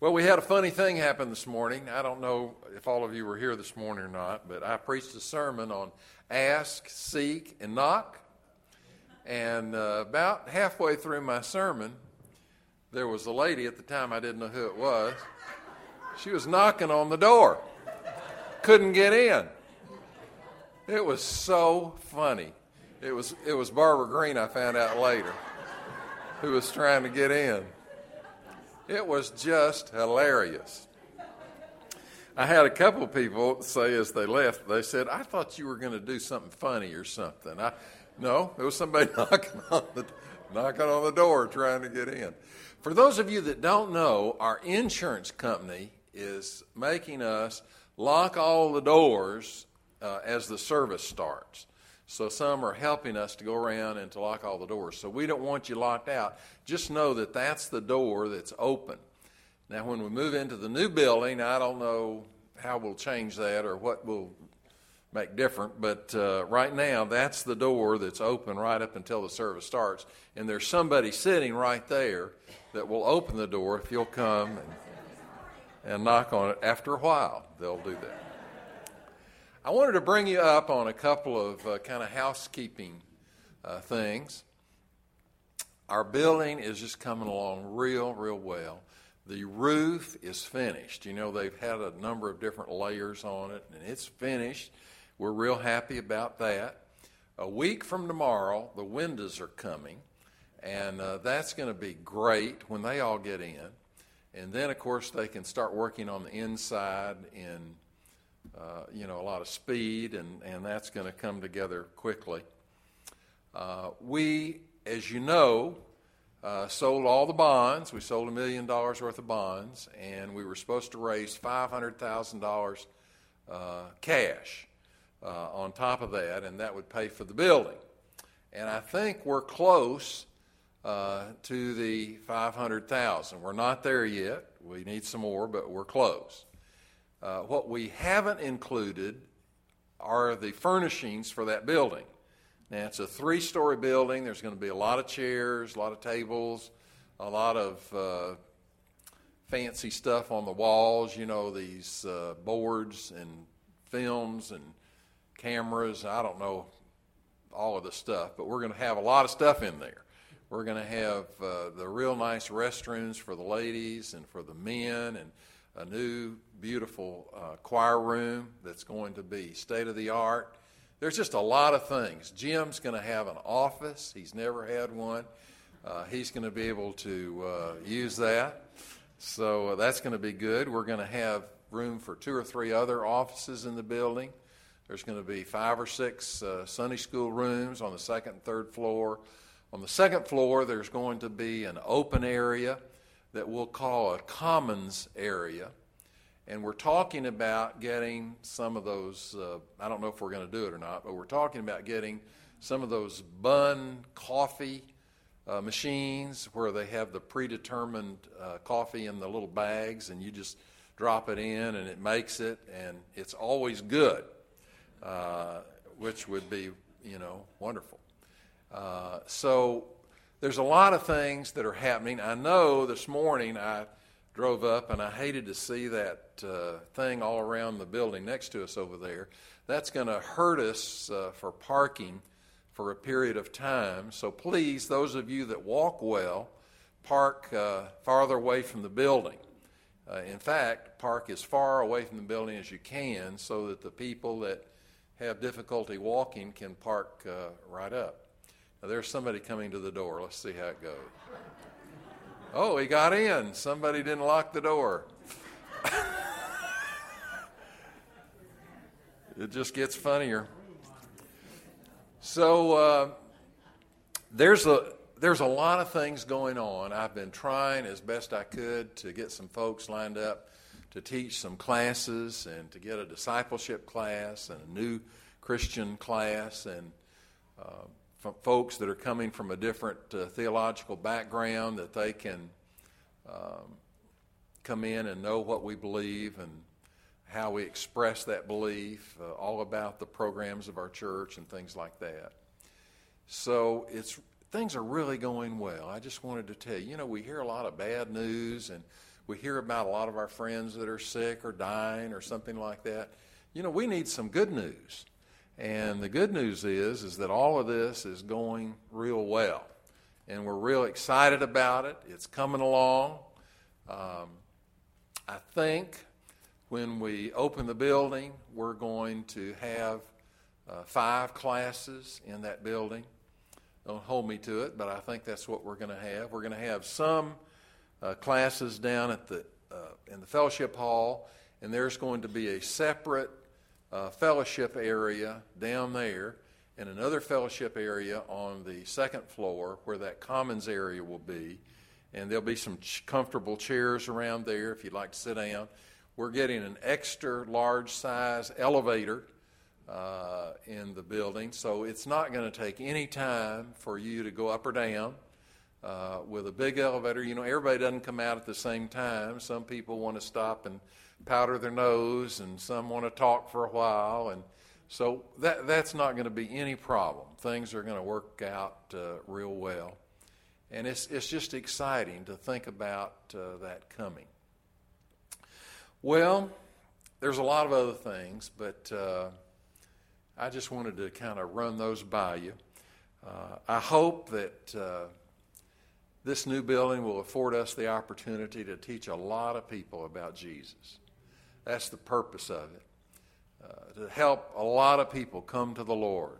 Well, we had a funny thing happen this morning. I don't know if all of you were here this morning or not, but I preached a sermon on ask, seek, and knock. And uh, about halfway through my sermon, there was a lady at the time, I didn't know who it was. She was knocking on the door, couldn't get in. It was so funny. It was, it was Barbara Green, I found out later, who was trying to get in. It was just hilarious. I had a couple people say as they left, they said, I thought you were going to do something funny or something. I, no, it was somebody knocking on, the, knocking on the door trying to get in. For those of you that don't know, our insurance company is making us lock all the doors uh, as the service starts. So some are helping us to go around and to lock all the doors. So we don't want you locked out. Just know that that's the door that's open. Now, when we move into the new building, I don't know how we'll change that or what we'll make different, but uh, right now, that's the door that's open right up until the service starts. And there's somebody sitting right there that will open the door if you'll come and, and knock on it. After a while, they'll do that. I wanted to bring you up on a couple of uh, kind of housekeeping uh, things. Our building is just coming along real, real well. The roof is finished. You know, they've had a number of different layers on it, and it's finished. We're real happy about that. A week from tomorrow, the windows are coming, and uh, that's going to be great when they all get in. And then, of course, they can start working on the inside in uh, you know, a lot of speed, and, and that's going to come together quickly. Uh, we, as you know, uh, sold all the bonds. We sold a million dollars worth of bonds, and we were supposed to raise $500,000 uh, cash uh, on top of that, and that would pay for the building. And I think we're close to the 500,000. We're not there yet. We need some more, but we're close. Uh, what we haven't included are the furnishings for that building. Now, it's a three story building. There's going to be a lot of chairs, a lot of tables, a lot of uh, fancy stuff on the walls, you know, these uh, boards and films and cameras. I don't know all of the stuff, but we're going to have a lot of stuff in there. We're going to have uh, the real nice restrooms for the ladies and for the men and a new beautiful uh, choir room that's going to be state of the art. There's just a lot of things. Jim's going to have an office. He's never had one. Uh, he's going to be able to uh, use that. So uh, that's going to be good. We're going to have room for two or three other offices in the building. There's going to be five or six uh, Sunday school rooms on the second and third floor. On the second floor, there's going to be an open area that we'll call a commons area. And we're talking about getting some of those, uh, I don't know if we're going to do it or not, but we're talking about getting some of those Bunn coffee uh, machines where they have the predetermined uh, coffee in the little bags and you just drop it in and it makes it and it's always good, uh, which would be, you know, wonderful. Uh, so there's a lot of things that are happening. I know this morning I drove up and I hated to see that uh, thing all around the building next to us over there. That's going to hurt us uh, for parking for a period of time. So please, those of you that walk well, park uh, farther away from the building. Uh, in fact, park as far away from the building as you can so that the people that have difficulty walking can park uh, right up. Now, there's somebody coming to the door. Let's see how it goes. Oh, he got in. Somebody didn't lock the door. it just gets funnier. So uh, there's a there's a lot of things going on. I've been trying as best I could to get some folks lined up to teach some classes and to get a discipleship class and a new Christian class and uh, folks that are coming from a different uh, theological background that they can um, come in and know what we believe and how we express that belief, uh, all about the programs of our church and things like that. So it's things are really going well. I just wanted to tell you, you know, we hear a lot of bad news and we hear about a lot of our friends that are sick or dying or something like that. You know, we need some good news. And the good news is is that all of this is going real well. And we're real excited about it. It's coming along. Um, I think when we open the building, we're going to have uh, five classes in that building. Don't hold me to it, but I think that's what we're going to have. We're going to have some uh, classes down at the uh, in the fellowship hall, and there's going to be a separate uh, fellowship area down there, and another fellowship area on the second floor where that commons area will be. And there'll be some ch- comfortable chairs around there if you'd like to sit down. We're getting an extra large size elevator uh, in the building, so it's not going to take any time for you to go up or down. Uh, with a big elevator, you know, everybody doesn't come out at the same time. Some people want to stop and powder their nose, and some want to talk for a while, and so that that's not going to be any problem. Things are going to work out uh, real well, and it's it's just exciting to think about uh, that coming. Well, there's a lot of other things, but uh, I just wanted to kind of run those by you. Uh, I hope that uh, this new building will afford us the opportunity to teach a lot of people about Jesus. That's the purpose of it, uh, to help a lot of people come to the Lord.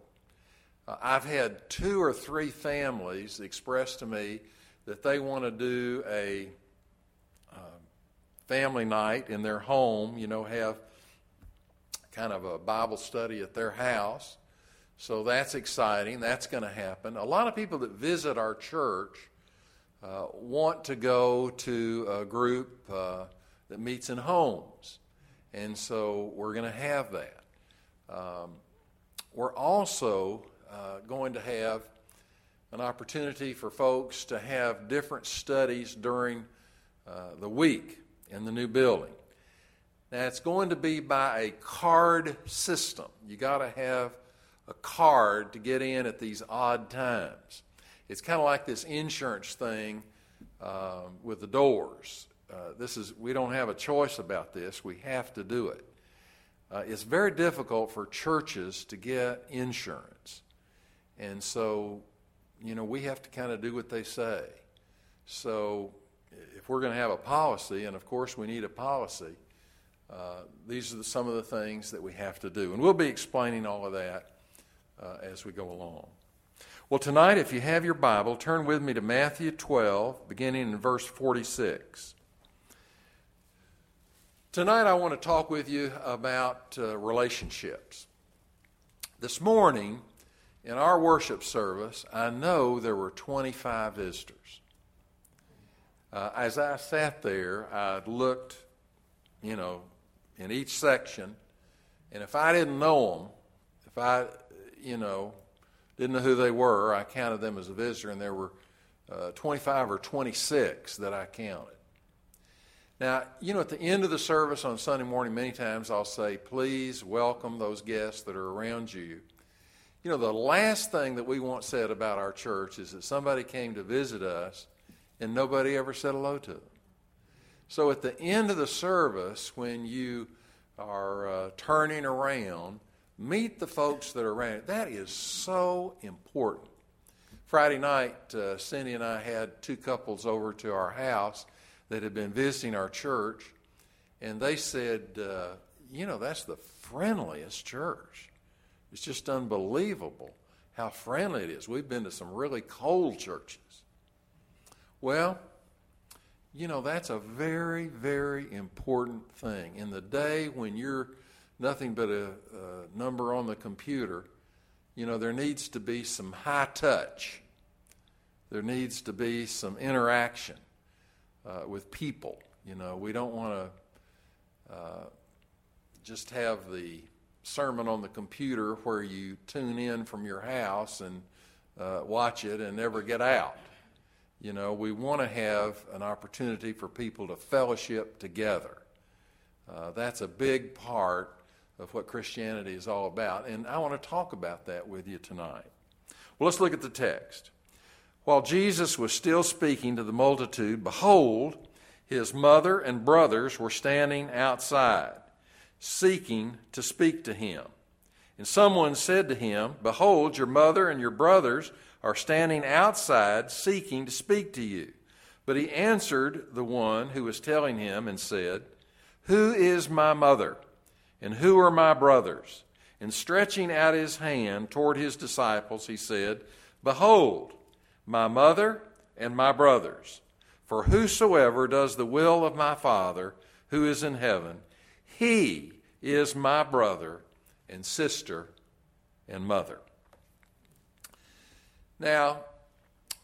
Uh, I've had two or three families express to me that they want to do a uh, family night in their home, you know, have kind of a Bible study at their house. So that's exciting. That's going to happen. A lot of people that visit our church uh, want to go to a group uh, that meets in homes. And so we're going to have that. Um, we're also uh, going to have an opportunity for folks to have different studies during uh, the week in the new building. Now, it's going to be by a card system. You got to have a card to get in at these odd times. It's kind of like this insurance thing um, with the doors. Uh, this is we don't have a choice about this. We have to do it. Uh, it's very difficult for churches to get insurance, and so you know we have to kind of do what they say. So if we're going to have a policy, and of course we need a policy, uh, these are the, some of the things that we have to do, and we'll be explaining all of that uh, as we go along. Well, tonight, if you have your Bible, turn with me to Matthew 12, beginning in verse 46. Tonight, I want to talk with you about uh, relationships. This morning, in our worship service, I know there were 25 visitors. Uh, as I sat there, I looked, you know, in each section, and if I didn't know them, if I, you know, didn't know who they were. I counted them as a visitor, and there were uh, 25 or 26 that I counted. Now, you know, at the end of the service on Sunday morning, many times I'll say, please welcome those guests that are around you. You know, the last thing that we want said about our church is that somebody came to visit us and nobody ever said hello to them. So at the end of the service, when you are uh, turning around, Meet the folks that are around. That is so important. Friday night, uh, Cindy and I had two couples over to our house that had been visiting our church, and they said, uh, You know, that's the friendliest church. It's just unbelievable how friendly it is. We've been to some really cold churches. Well, you know, that's a very, very important thing. In the day when you're nothing but a, a number on the computer, you know, there needs to be some high touch. There needs to be some interaction uh, with people. You know, we don't want to uh, just have the sermon on the computer where you tune in from your house and uh, watch it and never get out. You know, we want to have an opportunity for people to fellowship together. Uh, that's a big part of what Christianity is all about. And I want to talk about that with you tonight. Well, let's look at the text. While Jesus was still speaking to the multitude, behold, his mother and brothers were standing outside, seeking to speak to him. And someone said to him, Behold, your mother and your brothers are standing outside, seeking to speak to you. But he answered the one who was telling him and said, Who is my mother? And who are my brothers? And stretching out his hand toward his disciples, he said, Behold, my mother and my brothers. For whosoever does the will of my Father who is in heaven, he is my brother and sister and mother. Now,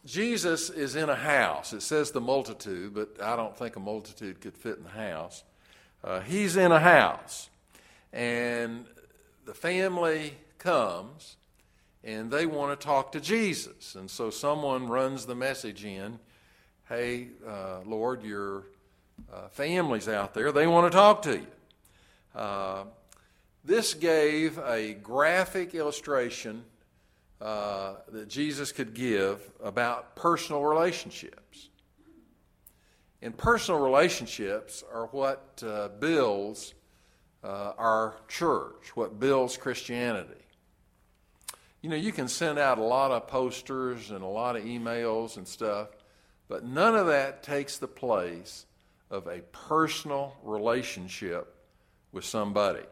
Jesus is in a house. It says the multitude, but I don't think a multitude could fit in the house. Uh, he's in a house, and the family comes and they want to talk to Jesus. And so someone runs the message in Hey, uh, Lord, your uh, family's out there. They want to talk to you. Uh, this gave a graphic illustration uh, that Jesus could give about personal relationships. And personal relationships are what uh, builds uh, our church, what builds Christianity. You know, you can send out a lot of posters and a lot of emails and stuff, but none of that takes the place of a personal relationship with somebody.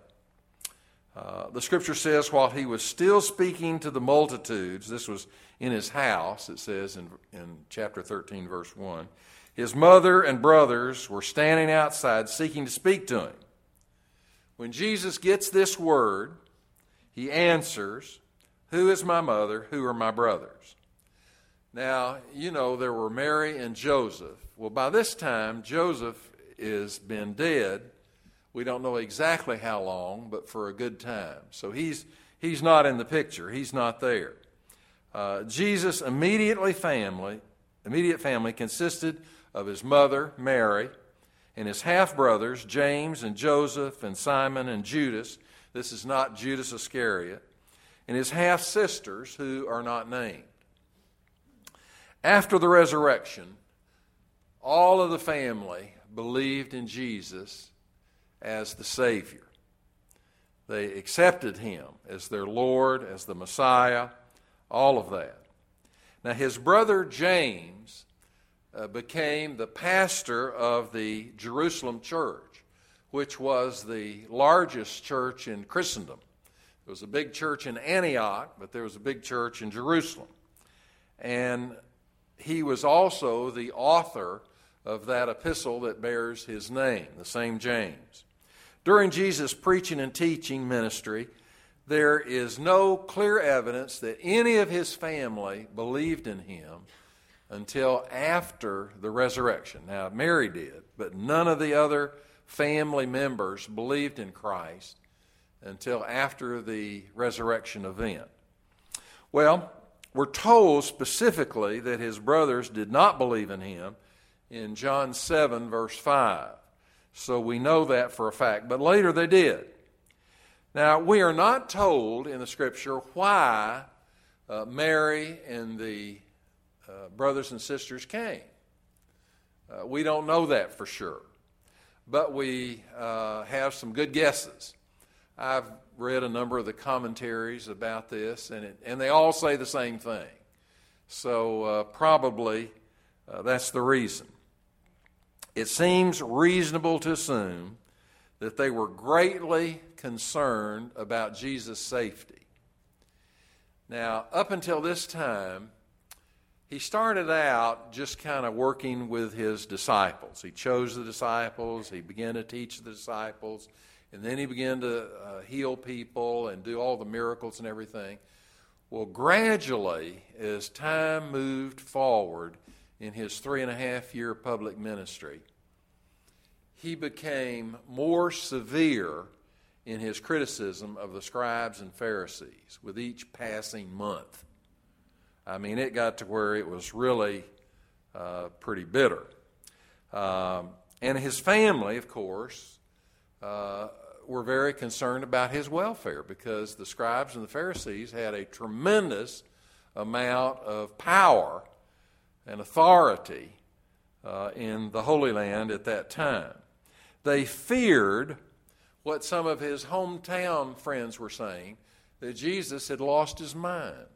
Uh, the scripture says, while he was still speaking to the multitudes, this was in his house, it says in, in chapter 13, verse 1, his mother and brothers were standing outside seeking to speak to him. When Jesus gets this word, he answers, Who is my mother? Who are my brothers? Now, you know, there were Mary and Joseph. Well, by this time, Joseph has been dead we don't know exactly how long, but for a good time. So he's, he's not in the picture, he's not there. Uh, Jesus' immediately family, immediate family consisted of his mother, Mary, and his half brothers, James and Joseph and Simon and Judas. This is not Judas Iscariot. And his half sisters, who are not named. After the resurrection, all of the family believed in Jesus as the Savior. They accepted him as their Lord, as the Messiah, all of that. Now, his brother James uh, became the pastor of the Jerusalem church, which was the largest church in Christendom. There was a big church in Antioch, but there was a big church in Jerusalem. And he was also the author of that epistle that bears his name, the same James. During Jesus' preaching and teaching ministry, there is no clear evidence that any of his family believed in him until after the resurrection. Now, Mary did, but none of the other family members believed in Christ until after the resurrection event. Well, we're told specifically that his brothers did not believe in him in John 7, verse 5. So we know that for a fact. But later they did. Now, we are not told in the scripture why uh, Mary and the uh, brothers and sisters came. Uh, we don't know that for sure. But we uh, have some good guesses. I've read a number of the commentaries about this, and, it, and they all say the same thing. So, uh, probably uh, that's the reason it seems reasonable to assume that they were greatly concerned about Jesus' safety. Now, up until this time, he started out just kind of working with his disciples. He chose the disciples, he began to teach the disciples, and then he began to uh, heal people and do all the miracles and everything. Well, gradually, as time moved forward, in his three and a half year public ministry, he became more severe in his criticism of the scribes and Pharisees with each passing month. I mean, it got to where it was really uh, pretty bitter. Um, and his family, of course, uh, were very concerned about his welfare because the scribes and the Pharisees had a tremendous amount of power and authority uh, in the Holy Land at that time. They feared what some of his hometown friends were saying that Jesus had lost his mind.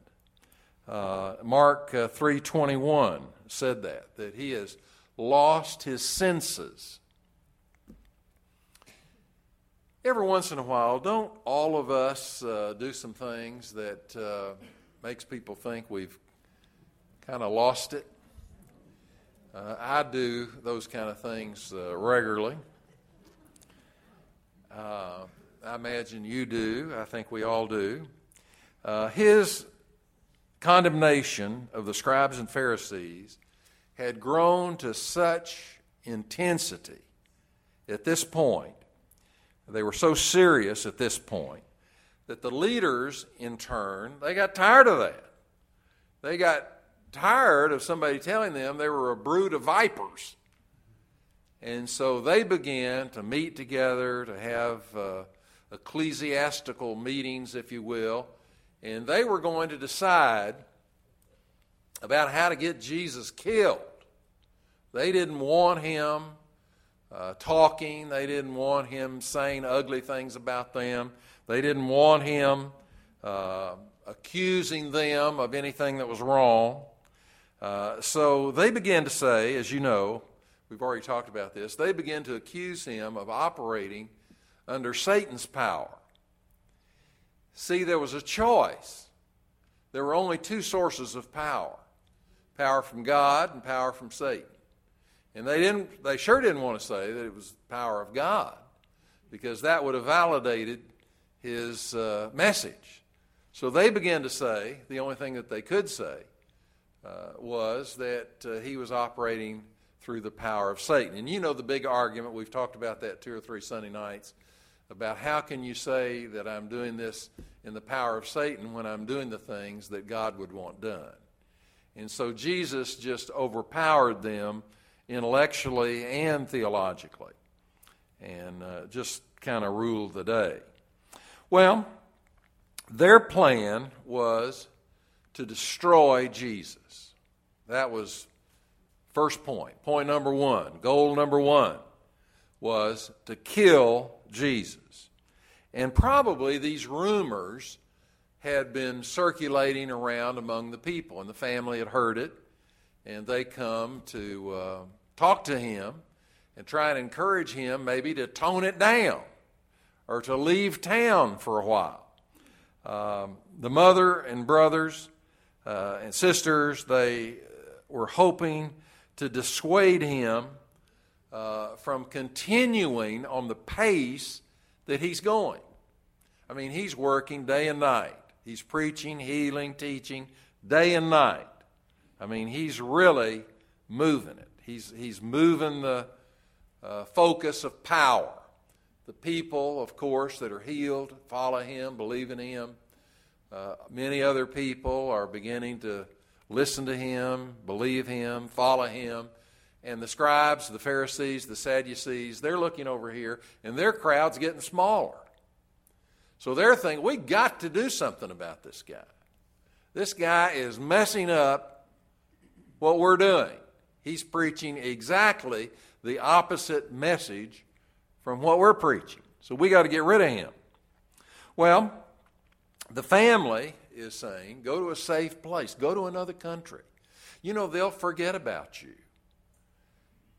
Uh, Mark uh, 3:21 said that that he has lost his senses. Every once in a while, don't all of us uh, do some things that uh, makes people think we've kind of lost it? Uh, I do those kind of things uh, regularly. Uh, I imagine you do. I think we all do. Uh, his condemnation of the scribes and Pharisees had grown to such intensity at this point. They were so serious at this point that the leaders, in turn, they got tired of that. They got tired of somebody telling them they were a brood of vipers. And so they began to meet together, to have uh, ecclesiastical meetings, if you will, and they were going to decide about how to get Jesus killed. They didn't want him uh, talking, they didn't want him saying ugly things about them, they didn't want him uh, accusing them of anything that was wrong. Uh, so they began to say, as you know, we've already talked about this, they began to accuse him of operating under Satan's power. See, there was a choice. There were only two sources of power power from God and power from Satan. And they didn't they sure didn't want to say that it was the power of God because that would have validated his uh, message. So they began to say, the only thing that they could say uh, was that uh, he was operating through the power of Satan. And you know the big argument, we've talked about that two or three Sunday nights, about how can you say that I'm doing this in the power of Satan when I'm doing the things that God would want done. And so Jesus just overpowered them intellectually and theologically and uh, just kind of ruled the day. Well, their plan was to destroy Jesus. That was first point. Point number one, goal number one was to kill Jesus. And probably these rumors had been circulating around among the people, and the family had heard it, and they come to uh, talk to him and try and encourage him maybe to tone it down or to leave town for a while. Um, the mother and brothers uh, and sisters, they were hoping to dissuade him uh, from continuing on the pace that he's going. I mean, he's working day and night. He's preaching, healing, teaching day and night. I mean, he's really moving it. He's, he's moving the uh, focus of power. The people, of course, that are healed follow him, believe in him. Uh, many other people are beginning to listen to him, believe him, follow him. And the scribes, the Pharisees, the Sadducees, they're looking over here, and their crowd's getting smaller. So they're thinking, we got to do something about this guy. This guy is messing up what we're doing. He's preaching exactly the opposite message from what we're preaching. So we got to get rid of him. Well, the family is saying, go to a safe place, go to another country. You know, they'll forget about you.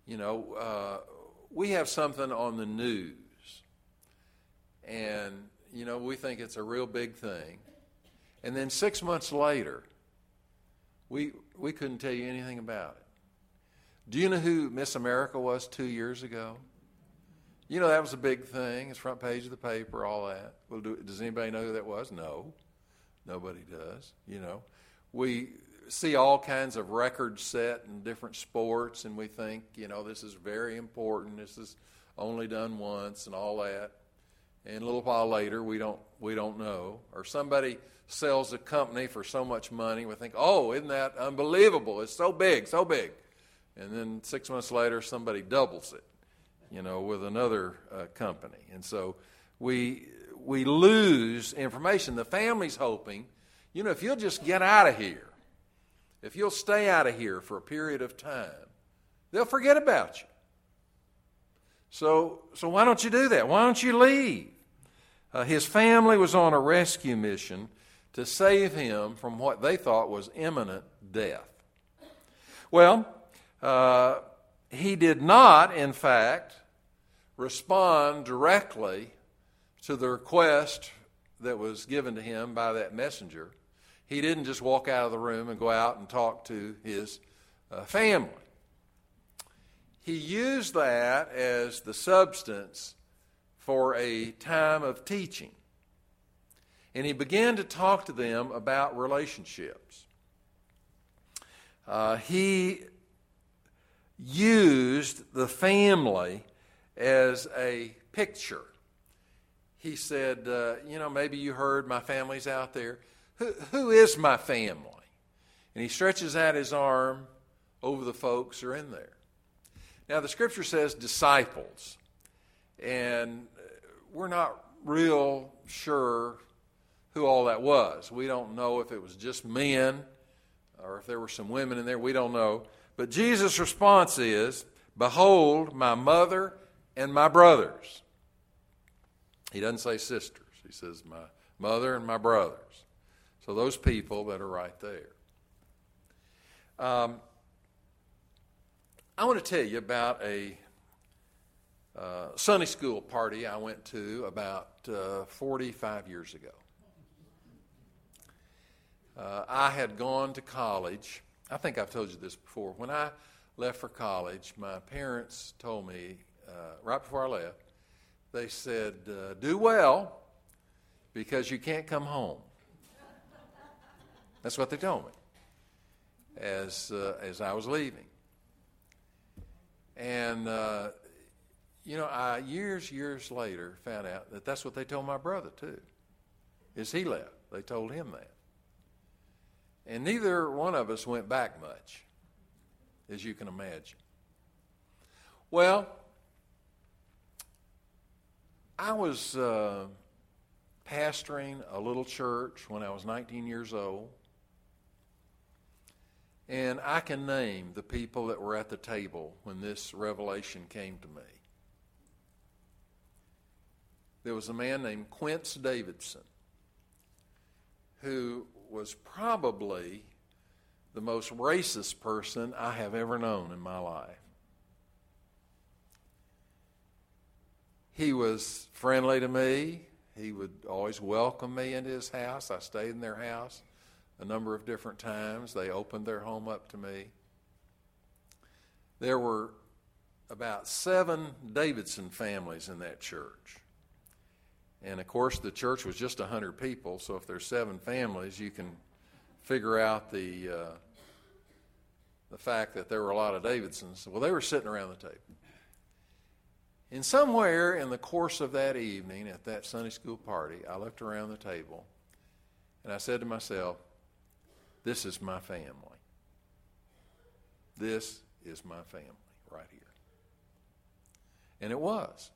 You know, uh, we have something on the news, and, you know, we think it's a real big thing. And then six months later, we, we couldn't tell you anything about it. Do you know who Miss America was two years ago? You know, that was a big thing. It's front page of the paper, all that. Well, do, does anybody know who that was? No. Nobody does. You know, we see all kinds of records set in different sports, and we think, you know, this is very important. This is only done once, and all that. And a little while later, we don't we don't know. Or somebody sells a company for so much money, we think, oh, isn't that unbelievable? It's so big, so big. And then six months later, somebody doubles it you know, with another uh, company. And so we, we lose information. The family's hoping, you know, if you'll just get out of here, if you'll stay out of here for a period of time, they'll forget about you. So, so why don't you do that? Why don't you leave? Uh, his family was on a rescue mission to save him from what they thought was imminent death. Well, uh, he did not, in fact, respond directly to the request that was given to him by that messenger. He didn't just walk out of the room and go out and talk to his uh, family. He used that as the substance for a time of teaching. And he began to talk to them about relationships. Uh, he used the family as a picture. He said, uh, You know, maybe you heard my family's out there. Who, who is my family? And he stretches out his arm over the folks who are in there. Now, the scripture says disciples, and we're not real sure who all that was. We don't know if it was just men or if there were some women in there. We don't know. But Jesus' response is Behold, my mother and my brothers. He doesn't say sisters, he says my mother and my brothers. So those people that are right there. Um, I want to tell you about a uh, Sunday school party I went to about uh, 45 years ago. Uh, I had gone to college. I think I've told you this before. When I left for college, my parents told me uh, right before I left, they said, uh, Do well because you can't come home. That's what they told me as, uh, as I was leaving. And, uh, you know, I years, years later found out that that's what they told my brother, too. As he left, they told him that. And neither one of us went back much, as you can imagine. Well, I was uh, pastoring a little church when I was 19 years old. And I can name the people that were at the table when this revelation came to me. There was a man named Quince Davidson who was probably the most racist person I have ever known in my life. He was friendly to me. He would always welcome me into his house. I stayed in their house a number of different times. They opened their home up to me. There were about seven Davidson families in that church. And of course, the church was just 100 people, so if there's seven families, you can figure out the, uh, the fact that there were a lot of Davidsons. Well, they were sitting around the table. And somewhere in the course of that evening at that Sunday school party, I looked around the table and I said to myself, This is my family. This is my family right here. And it was.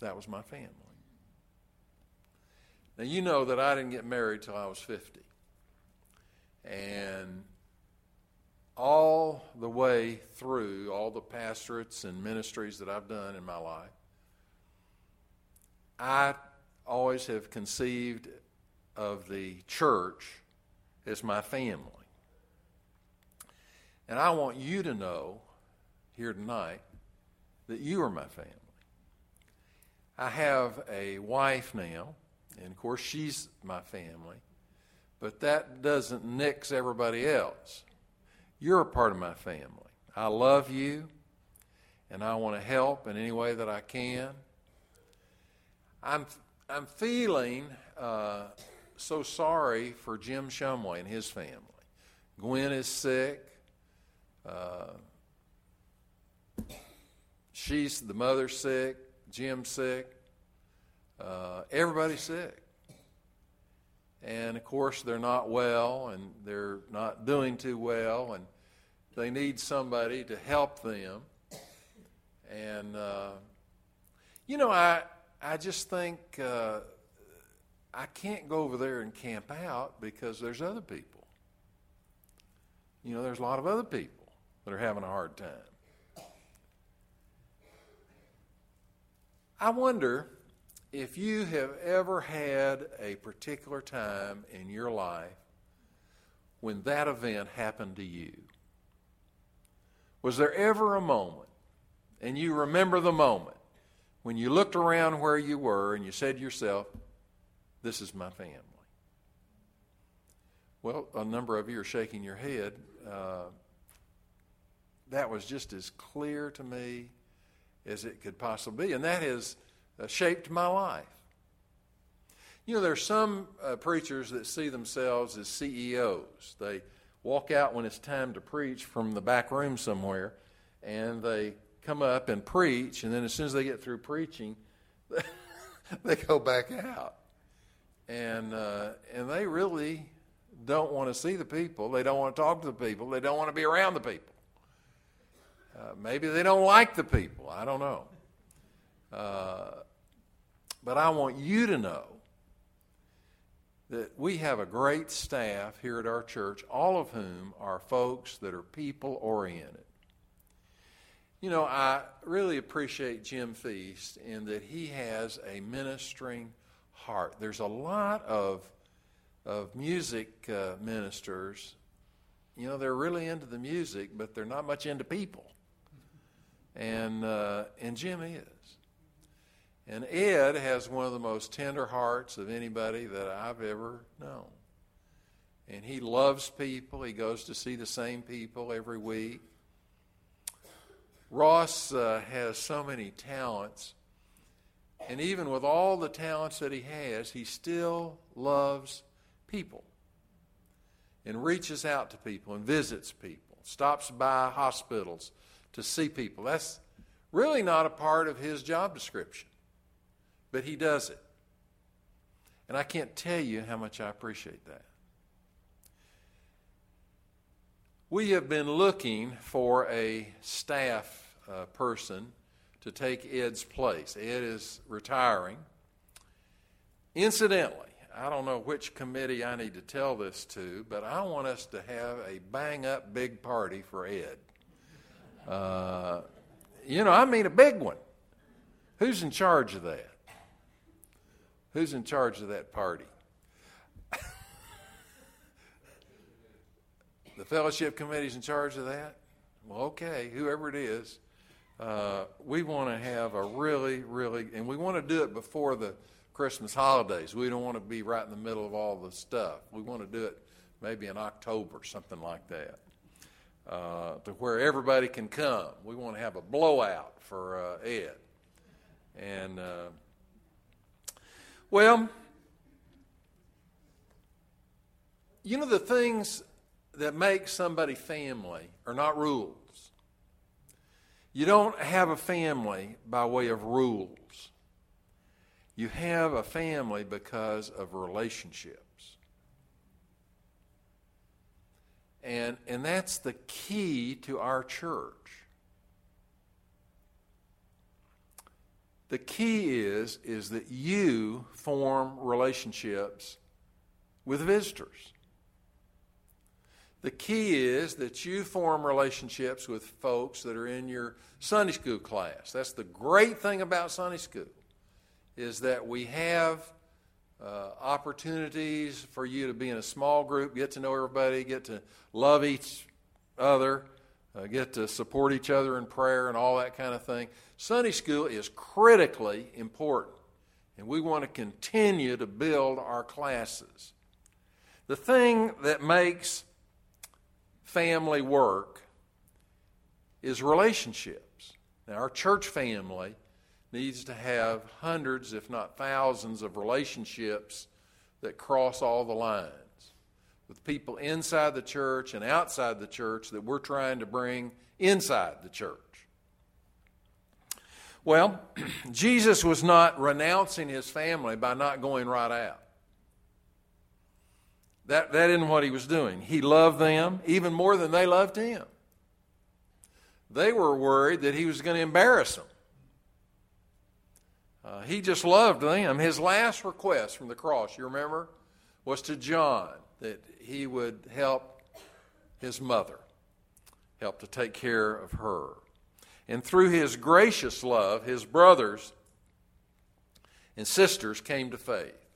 That was my family. Now, you know that I didn't get married till I was 50. And all the way through all the pastorates and ministries that I've done in my life, I always have conceived of the church as my family. And I want you to know here tonight that you are my family. I have a wife now and of course, she's my family. But that doesn't nix everybody else. You're a part of my family. I love you, and I want to help in any way that I can. I'm, I'm feeling uh, so sorry for Jim Shumway and his family. Gwen is sick. Uh, she's the mother sick. Jim's sick. Uh, everybody's sick. And of course, they're not well and they're not doing too well and they need somebody to help them. And, uh, you know, I, I just think uh, I can't go over there and camp out because there's other people. You know, there's a lot of other people that are having a hard time. I wonder if you have ever had a particular time in your life when that event happened to you. Was there ever a moment, and you remember the moment, when you looked around where you were and you said to yourself, This is my family? Well, a number of you are shaking your head. Uh, that was just as clear to me as it could possibly be, and that has uh, shaped my life. You know, there are some uh, preachers that see themselves as CEOs. They walk out when it's time to preach from the back room somewhere, and they come up and preach, and then as soon as they get through preaching, they go back out. And, uh, and they really don't want to see the people. They don't want to talk to the people. They don't want to be around the people. Uh, maybe they don't like the people. I don't know. Uh, but I want you to know that we have a great staff here at our church, all of whom are folks that are people oriented. You know, I really appreciate Jim Feast in that he has a ministering heart. There's a lot of of music uh, ministers. You know, they're really into the music, but they're not much into people. And uh, and Jim is. And Ed has one of the most tender hearts of anybody that I've ever known. And he loves people. He goes to see the same people every week. Ross uh, has so many talents. And even with all the talents that he has, he still loves people and reaches out to people and visits people, stops by hospitals to see people. That's really not a part of his job description, but he does it. And I can't tell you how much I appreciate that. We have been looking for a staff uh, person to take Ed's place. Ed is retiring. Incidentally, I don't know which committee I need to tell this to, but I want us to have a bang up big party for Ed. Uh, you know, I mean a big one. Who's in charge of that? Who's in charge of that party? the fellowship committee's in charge of that? Well, okay, whoever it is. Uh, we want to have a really, really, and we want to do it before the Christmas holidays. We don't want to be right in the middle of all the stuff. We want to do it maybe in October, something like that, uh, to where everybody can come. We want to have a blowout for uh, Ed. And, uh, well, you know, the things that make somebody family are not rules. You don't have a family by way of rules. You have a family because of relationships. And, and that's the key to our church. The key is, is that you form relationships with visitors. The key is that you form relationships with folks that are in your Sunday school class. That's the great thing about Sunday school is that we have uh, opportunities for you to be in a small group, get to know everybody, get to love each other, uh, get to support each other in prayer and all that kind of thing. Sunday school is critically important, and we want to continue to build our classes. The thing that makes family work is relationships. Now, our church family needs to have hundreds, if not thousands, of relationships that cross all the lines with people inside the church and outside the church that we're trying to bring inside the church. Well, Jesus was not renouncing his family by not going right out. That, that isn't what he was doing. He loved them even more than they loved him. They were worried that he was going to embarrass them. Uh, he just loved them. His last request from the cross, you remember, was to John that he would help his mother, help to take care of her. And through his gracious love, his brothers and sisters came to faith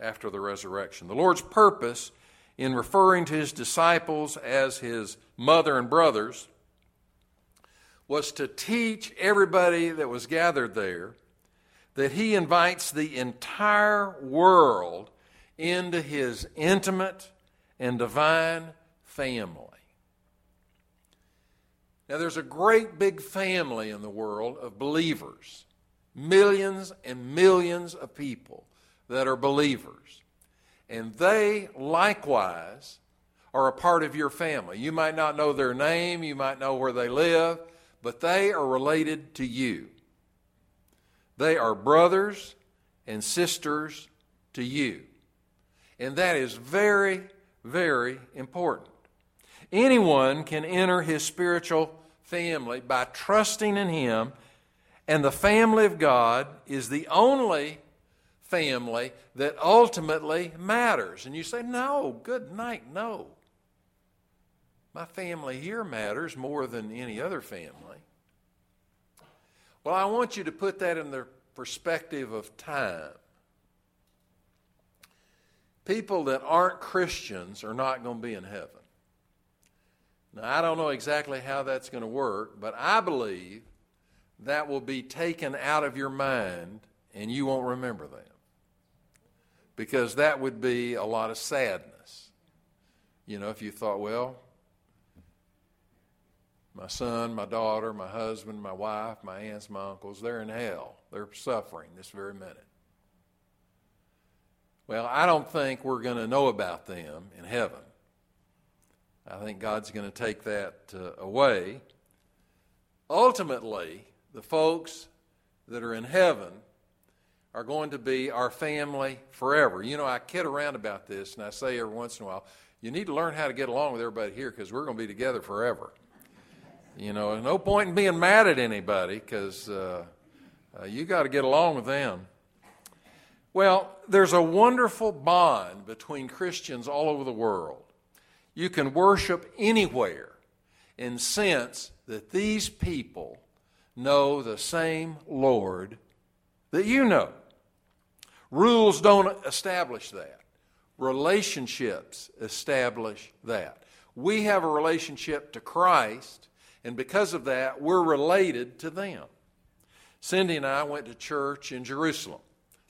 after the resurrection. The Lord's purpose in referring to his disciples as his mother and brothers was to teach everybody that was gathered there that he invites the entire world into his intimate and divine family. Now, there's a great big family in the world of believers, millions and millions of people that are believers. And they likewise are a part of your family. You might not know their name, you might know where they live, but they are related to you. They are brothers and sisters to you. And that is very, very important. Anyone can enter his spiritual family by trusting in him, and the family of God is the only family that ultimately matters. And you say, No, good night, no. My family here matters more than any other family. Well, I want you to put that in the perspective of time. People that aren't Christians are not going to be in heaven. Now, I don't know exactly how that's going to work, but I believe that will be taken out of your mind and you won't remember them because that would be a lot of sadness. You know, if you thought, well, my son, my daughter, my husband, my wife, my aunts, my uncles, they're in hell. They're suffering this very minute. Well, I don't think we're going to know about them in heaven. I think God's going to take that uh, away. Ultimately, the folks that are in heaven are going to be our family forever. You know, I kid around about this, and I say every once in a while, you need to learn how to get along with everybody here because we're going to be together forever. You know, no point in being mad at anybody because uh, uh, you got to get along with them. Well, there's a wonderful bond between Christians all over the world. You can worship anywhere and sense that these people know the same Lord that you know. Rules don't establish that. Relationships establish that. We have a relationship to Christ, and because of that, we're related to them. Cindy and I went to church in Jerusalem.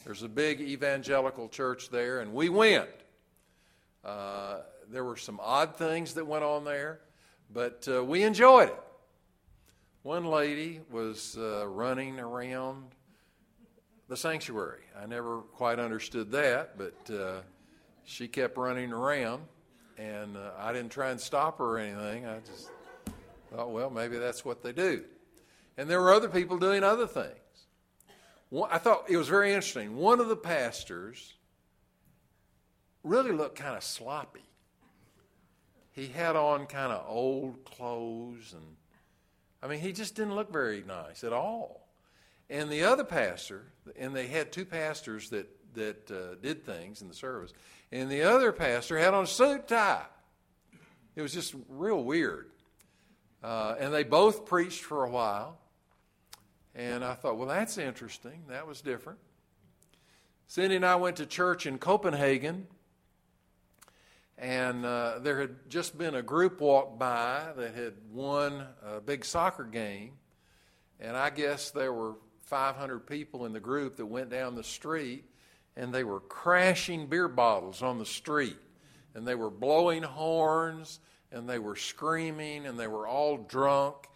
There's a big evangelical church there, and we went. Uh, there were some odd things that went on there, but uh, we enjoyed it. One lady was uh, running around the sanctuary. I never quite understood that, but uh, she kept running around, and uh, I didn't try and stop her or anything. I just thought, well, maybe that's what they do. And there were other people doing other things. I thought it was very interesting. One of the pastors really looked kind of sloppy. He had on kind of old clothes, and I mean, he just didn't look very nice at all. And the other pastor, and they had two pastors that, that uh, did things in the service, and the other pastor had on a suit tie. It was just real weird. Uh, and they both preached for a while. And I thought, well, that's interesting. That was different. Cindy and I went to church in Copenhagen, and uh, there had just been a group walk by that had won a big soccer game. And I guess there were 500 people in the group that went down the street and they were crashing beer bottles on the street and they were blowing horns and they were screaming and they were all drunk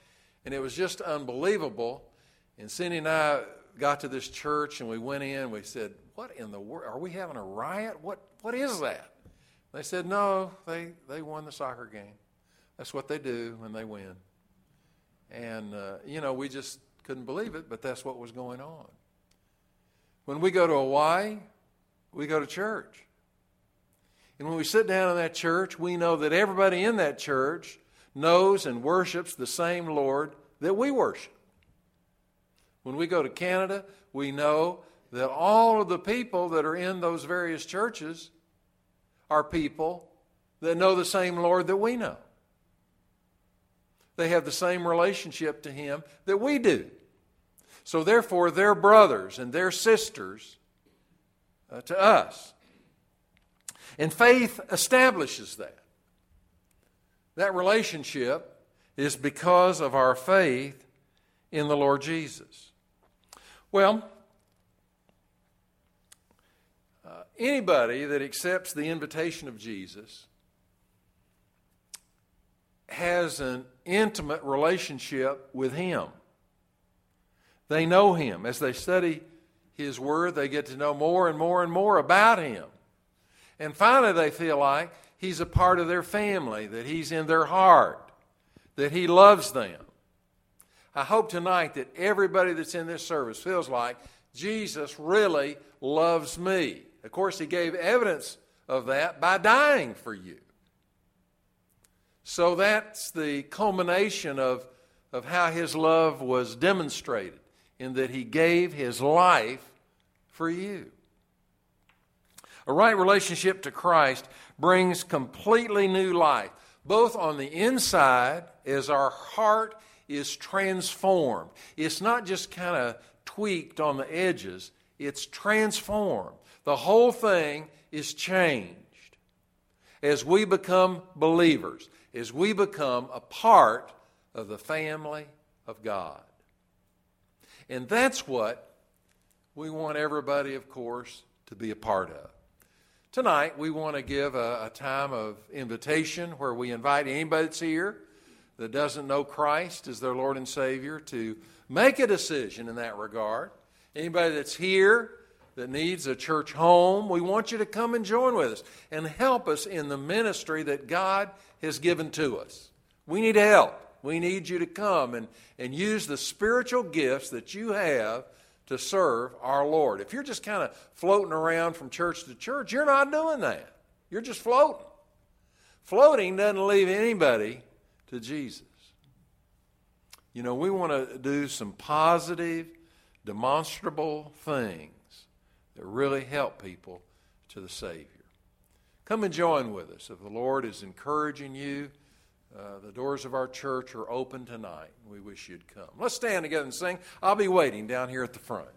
and it was just unbelievable and cindy and i got to this church and we went in we said what in the world are we having a riot what what is that they said no they they won the soccer game that's what they do when they win and uh, you know we just couldn't believe it, but that's what was going on. When we go to Hawaii, we go to church. And when we sit down in that church, we know that everybody in that church knows and worships the same Lord that we worship. When we go to Canada, we know that all of the people that are in those various churches are people that know the same Lord that we know. They have the same relationship to Him that we do. So, therefore, they're brothers and they're sisters uh, to us. And faith establishes that. That relationship is because of our faith in the Lord Jesus. Well, uh, anybody that accepts the invitation of Jesus has an intimate relationship with Him. They know Him. As they study His Word, they get to know more and more and more about Him. And finally, they feel like He's a part of their family, that He's in their heart, that He loves them. I hope tonight that everybody that's in this service feels like Jesus really loves me. Of course, He gave evidence of that by dying for you. So that's the culmination of, of how his love was demonstrated, in that he gave his life for you. A right relationship to Christ brings completely new life, both on the inside as our heart is transformed. It's not just kind of tweaked on the edges, it's transformed. The whole thing is changed as we become believers as we become a part of the family of God. And that's what we want everybody, of course, to be a part of. Tonight, we want to give a, a, time of invitation where we invite anybody that's here that doesn't know Christ as their Lord and Savior to make a decision in that regard. Anybody that's here that needs a church home, we want you to come and join with us and help us in the ministry that God has given to us. We need help. We need you to come and, and use the spiritual gifts that you have to serve our Lord. If you're just kind of floating around from church to church, you're not doing that. You're just floating. Floating doesn't leave anybody to Jesus. You know, we want to do some positive, demonstrable things that really help people to the Savior. Come and join with us. If the Lord is encouraging you, uh, the doors of our church are open tonight. We wish you'd come. Let's stand together and sing. I'll be waiting down here at the front.